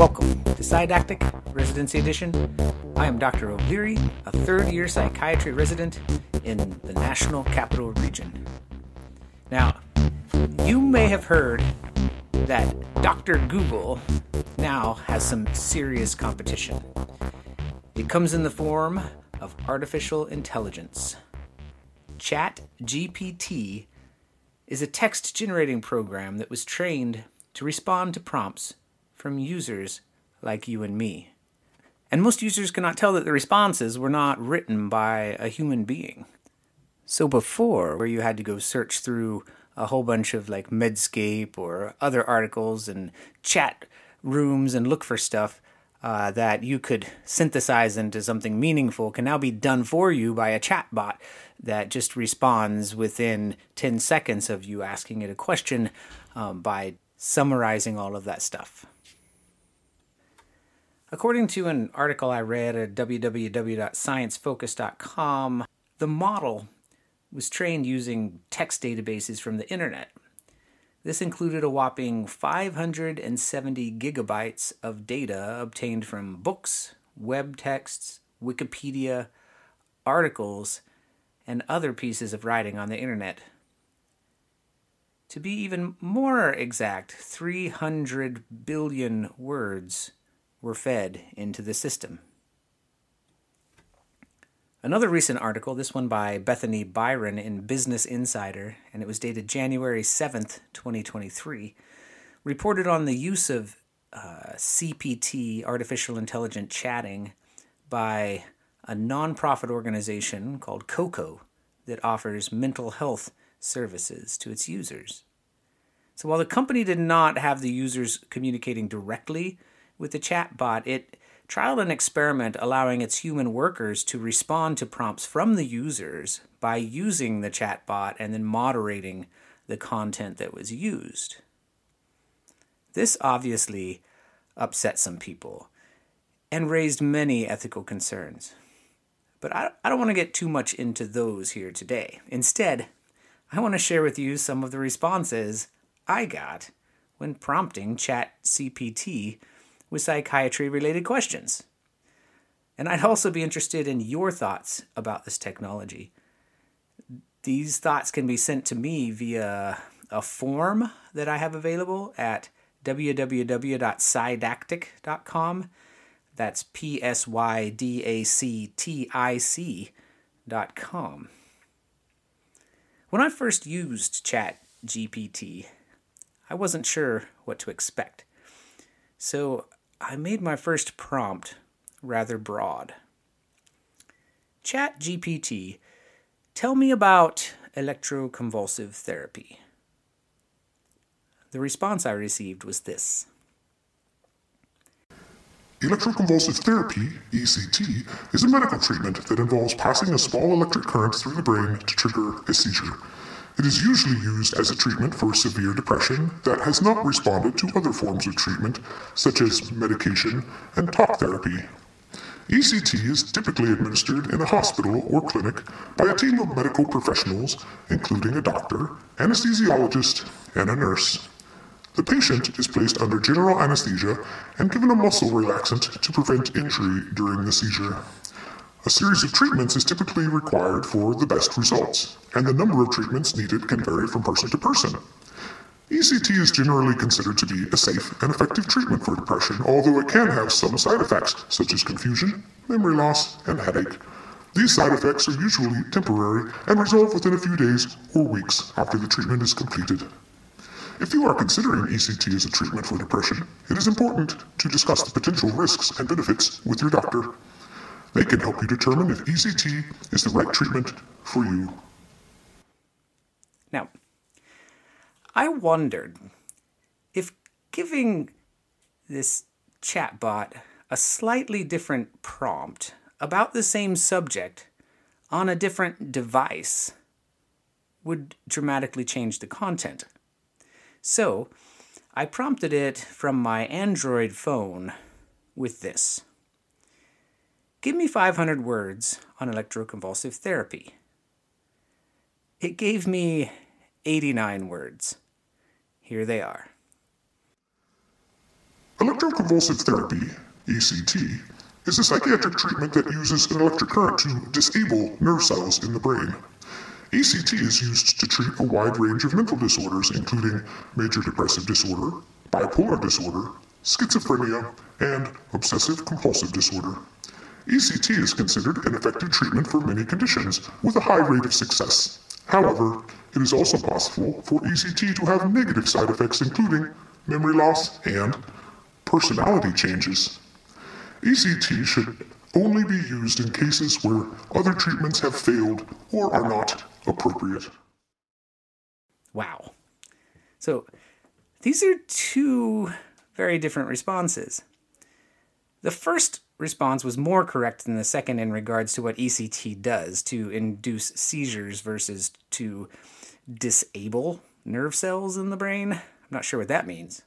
Welcome to Psydactic Residency Edition. I am Dr. O'Leary, a third year psychiatry resident in the National Capital Region. Now, you may have heard that Dr. Google now has some serious competition. It comes in the form of artificial intelligence. ChatGPT is a text generating program that was trained to respond to prompts from users like you and me. And most users cannot tell that the responses were not written by a human being. So before, where you had to go search through a whole bunch of like Medscape or other articles and chat rooms and look for stuff uh, that you could synthesize into something meaningful can now be done for you by a chatbot that just responds within 10 seconds of you asking it a question um, by summarizing all of that stuff. According to an article I read at www.sciencefocus.com, the model was trained using text databases from the internet. This included a whopping 570 gigabytes of data obtained from books, web texts, Wikipedia, articles, and other pieces of writing on the internet. To be even more exact, 300 billion words were fed into the system. Another recent article, this one by Bethany Biron in Business Insider, and it was dated January 7th, 2023, reported on the use of uh, CPT, artificial intelligent chatting, by a nonprofit organization called Koko that offers mental health services to its users. So while the company did not have the users communicating directly with the chatbot, it trialed an experiment allowing its human workers to respond to prompts from the users by using the chatbot and then moderating the content that was used. This obviously upset some people and raised many ethical concerns. But I, don't want to get too much into those here today. Instead, I want to share with you some of the responses I got when prompting ChatGPT with psychiatry related questions. And I'd also be interested in your thoughts about this technology. These thoughts can be sent to me via a form that I have available at www.psydactic.com. That's P S Y D A C T I C dot com. When I first used Chat GPT, I wasn't sure what to expect. So I made my first prompt rather broad. Chat GPT, tell me about electroconvulsive therapy. The response I received was this Electroconvulsive therapy, ECT, is a medical treatment that involves passing a small electric current through the brain to trigger a seizure. It is usually used as a treatment for severe depression that has not responded to other forms of treatment, such as medication and talk therapy. ECT is typically administered in a hospital or clinic by a team of medical professionals, including a doctor, anesthesiologist, and a nurse. The patient is placed under general anesthesia and given a muscle relaxant to prevent injury during the seizure. A series of treatments is typically required for the best results, and the number of treatments needed can vary from person to person. ECT is generally considered to be a safe and effective treatment for depression, although it can have some side effects, such as confusion, memory loss, and headache. These side effects are usually temporary and resolve within a few days or weeks after the treatment is completed. If you are considering ECT as a treatment for depression, it is important to discuss the potential risks and benefits with your doctor. They can help you determine if ECT is the right treatment for you. Now, I wondered if giving this chatbot a slightly different prompt about the same subject on a different device would dramatically change the content. So, I prompted it from my Android phone with this Give me 500 words on electroconvulsive therapy. It gave me 89 words. Here they are. Electroconvulsive therapy, ECT, is a psychiatric treatment that uses an electric current to disable nerve cells in the brain. ECT is used to treat a wide range of mental disorders, including major depressive disorder, bipolar disorder, schizophrenia, and obsessive compulsive disorder. ECT is considered an effective treatment for many conditions with a high rate of success. However, it is also possible for ECT to have negative side effects, including memory loss and personality changes. ECT should only be used in cases where other treatments have failed or are not appropriate. Wow. So these are two very different responses. The first response was more correct than the second in regards to what ECT does to induce seizures versus to disable nerve cells in the brain. I'm not sure what that means.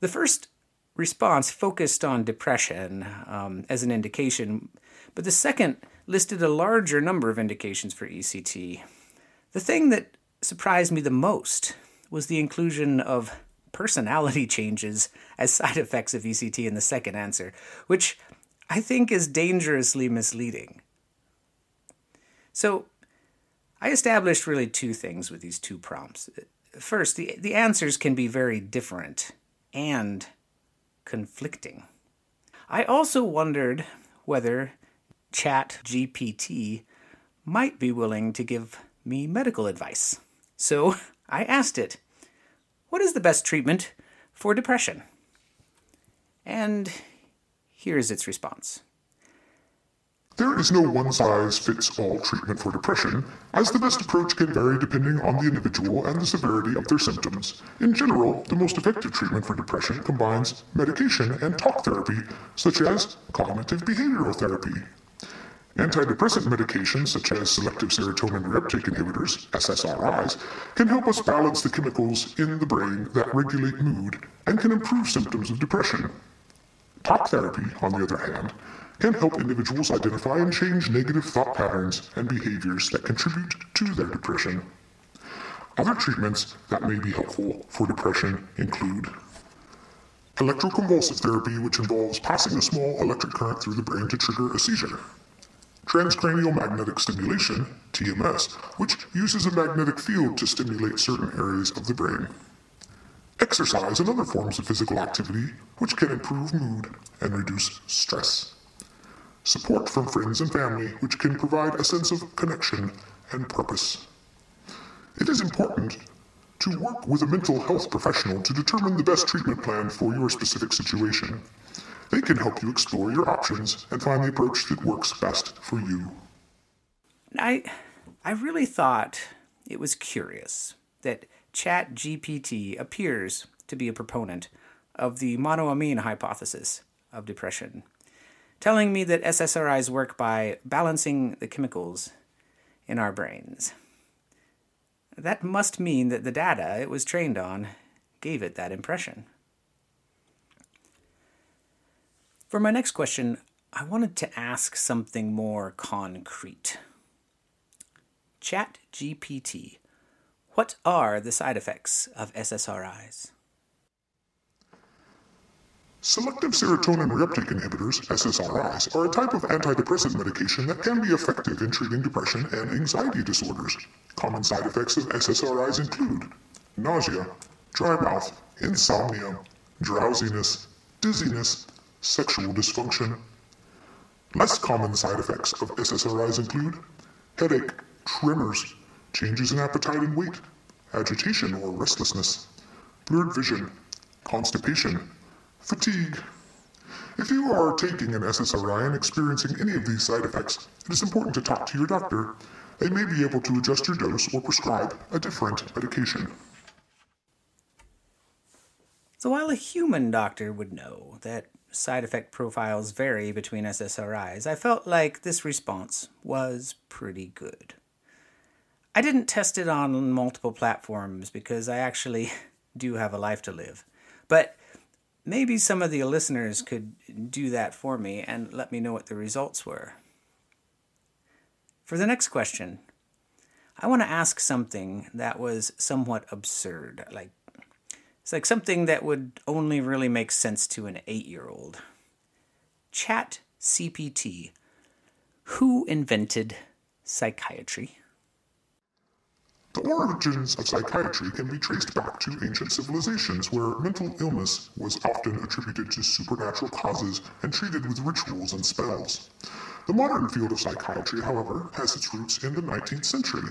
The first response focused on depression um, as an indication, but the second listed a larger number of indications for ECT. The thing that surprised me the most was the inclusion of personality changes as side effects of ECT in the second answer, which I think is dangerously misleading. So, I established really two things with these two prompts. First, the, the answers can be very different and conflicting. I also wondered whether Chat GPT might be willing to give me medical advice. So I asked it, What is the best treatment for depression? And here's its response. There is no one size fits all treatment for depression, as the best approach can vary depending on the individual and the severity of their symptoms. In general, the most effective treatment for depression combines medication and talk therapy, such as cognitive behavioral therapy. Antidepressant medications, such as selective serotonin reuptake inhibitors, SSRIs, can help us balance the chemicals in the brain that regulate mood and can improve symptoms of depression. Talk therapy, on the other hand, can help individuals identify and change negative thought patterns and behaviors that contribute to their depression. Other treatments that may be helpful for depression include electroconvulsive therapy, which involves passing a small electric current through the brain to trigger a seizure. Transcranial magnetic stimulation, TMS, which uses a magnetic field to stimulate certain areas of the brain. Exercise and other forms of physical activity, which can improve mood and reduce stress support from friends and family, which can provide a sense of connection and purpose. It is important to work with a mental health professional to determine the best treatment plan for your specific situation. They can help you explore your options and find the approach that works best for you. I, I really thought it was curious that ChatGPT appears to be a proponent of the monoamine hypothesis of depression telling me that SSRIs work by balancing the chemicals in our brains. That must mean that the data it was trained on gave it that impression. For my next question, I wanted to ask something more concrete. Chat GPT, what are the side effects of SSRIs? Selective serotonin reuptake inhibitors, SSRIs, are a type of antidepressant medication that can be effective in treating depression and anxiety disorders. Common side effects of SSRIs include nausea, dry mouth, insomnia, drowsiness, dizziness, sexual dysfunction. Less common side effects of SSRIs include headache, tremors, changes in appetite and weight, agitation or restlessness, blurred vision, constipation, Fatigue. If you are taking an SSRI and experiencing any of these side effects, it is important to talk to your doctor. They may be able to adjust your dose or prescribe a different medication. So, while a human doctor would know that side effect profiles vary between SSRIs, I felt like this response was pretty good. I didn't test it on multiple platforms because I actually do have a life to live. But maybe some of the listeners could do that for me and let me know what the results were. For the next question, I want to ask something that was somewhat absurd. Like, It's like something that would only really make sense to an eight year old. Chat CPT. Who invented psychiatry? The origins of psychiatry can be traced back to ancient civilizations where mental illness was often attributed to supernatural causes and treated with rituals and spells. The modern field of psychiatry, however, has its roots in the 19th century.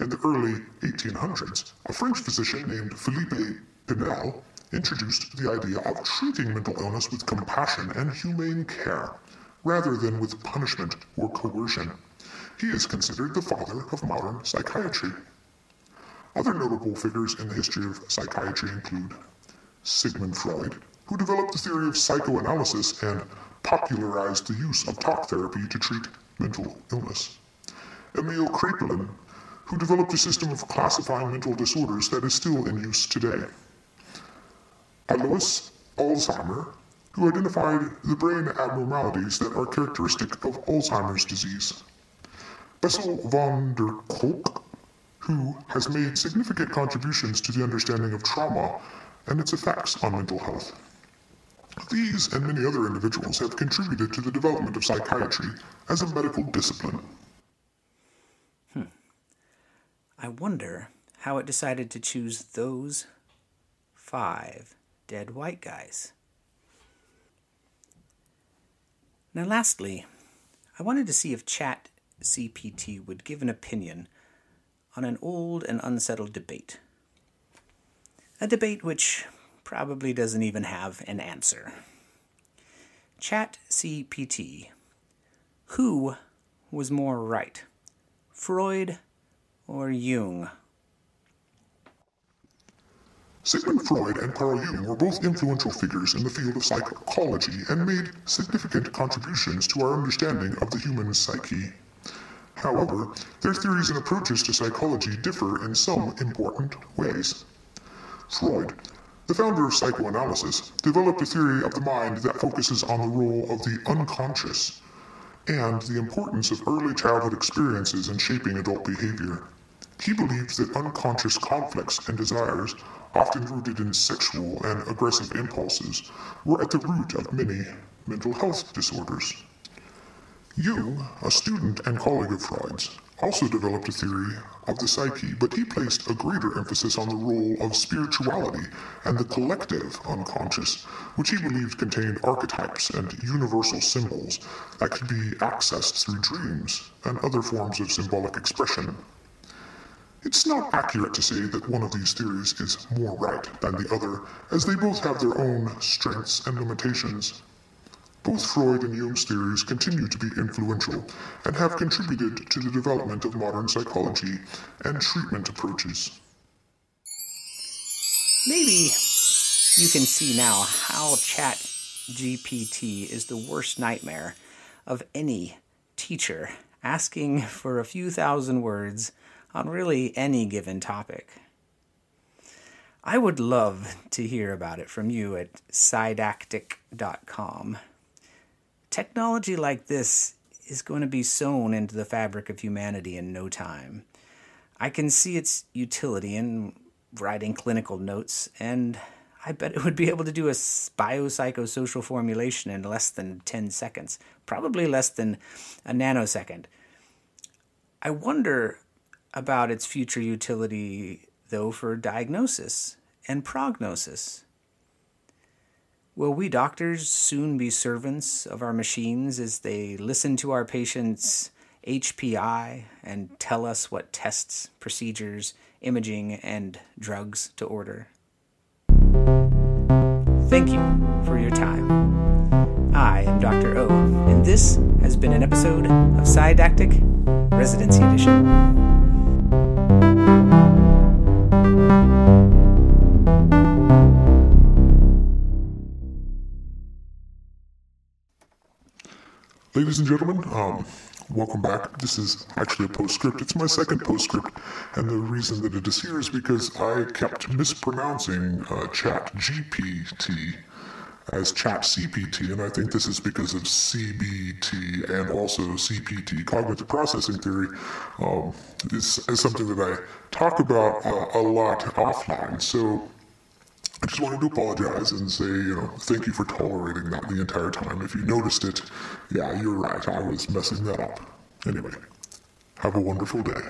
In the early 1800s, a French physician named Philippe Pinel introduced the idea of treating mental illness with compassion and humane care, rather than with punishment or coercion. He is considered the father of modern psychiatry. Other notable figures in the history of psychiatry include Sigmund Freud, who developed the theory of psychoanalysis and popularized the use of talk therapy to treat mental illness. Emil Kraepelin, who developed a system of classifying mental disorders that is still in use today. Alois Alzheimer, who identified the brain abnormalities that are characteristic of Alzheimer's disease. Bessel van der Kolk, who has made significant contributions to the understanding of trauma and its effects on mental health. These and many other individuals have contributed to the development of psychiatry as a medical discipline. Hmm. I wonder how it decided to choose those five dead white guys. Now, lastly, I wanted to see if Chat CPT would give an opinion on an old and unsettled debate. A debate which probably doesn't even have an answer. Chat CPT. Who was more right, Freud or Jung? Sigmund Freud and Carl Jung were both influential figures in the field of psychology and made significant contributions to our understanding of the human psyche. However, their theories and approaches to psychology differ in some important ways. Freud, the founder of psychoanalysis, developed a theory of the mind that focuses on the role of the unconscious and the importance of early childhood experiences in shaping adult behavior. He believed that unconscious conflicts and desires often rooted in sexual and aggressive impulses, were at the root of many mental health disorders. Jung, a student and colleague of Freud's, also developed a theory of the psyche, but he placed a greater emphasis on the role of spirituality and the collective unconscious, which he believed contained archetypes and universal symbols that could be accessed through dreams and other forms of symbolic expression. It's not accurate to say that one of these theories is more right than the other, as they both have their own strengths and limitations. Both Freud and Jung's theories continue to be influential and have contributed to the development of modern psychology and treatment approaches. Maybe you can see now how Chat GPT is the worst nightmare of any teacher asking for a few thousand words on really any given topic. I would love to hear about it from you at psydactic.com. Technology like this is going to be sewn into the fabric of humanity in no time. I can see its utility in writing clinical notes, and I bet it would be able to do a biopsychosocial formulation in less than 10 seconds, probably less than a nanosecond. I wonder about its future utility, though, for diagnosis and prognosis. Will we doctors soon be servants of our machines as they listen to our patients' HPI and tell us what tests, procedures, imaging, and drugs to order? Thank you for your time. I am Dr. O, and this has been an episode of Psydactic Residency Edition. Ladies and gentlemen, um, welcome back. This is actually a postscript. It's my second postscript, and the reason that it is here is because I kept mispronouncing uh, Chat GPT as Chat CPT, and I think this is because of CBT and also CPT, cognitive processing theory. Um, this is something that I talk about uh, a lot offline. So I just wanted to apologize and say, you know, thank you for tolerating that the entire time. If you noticed it, yeah, you're right. I was messing that up. Anyway, have a wonderful day.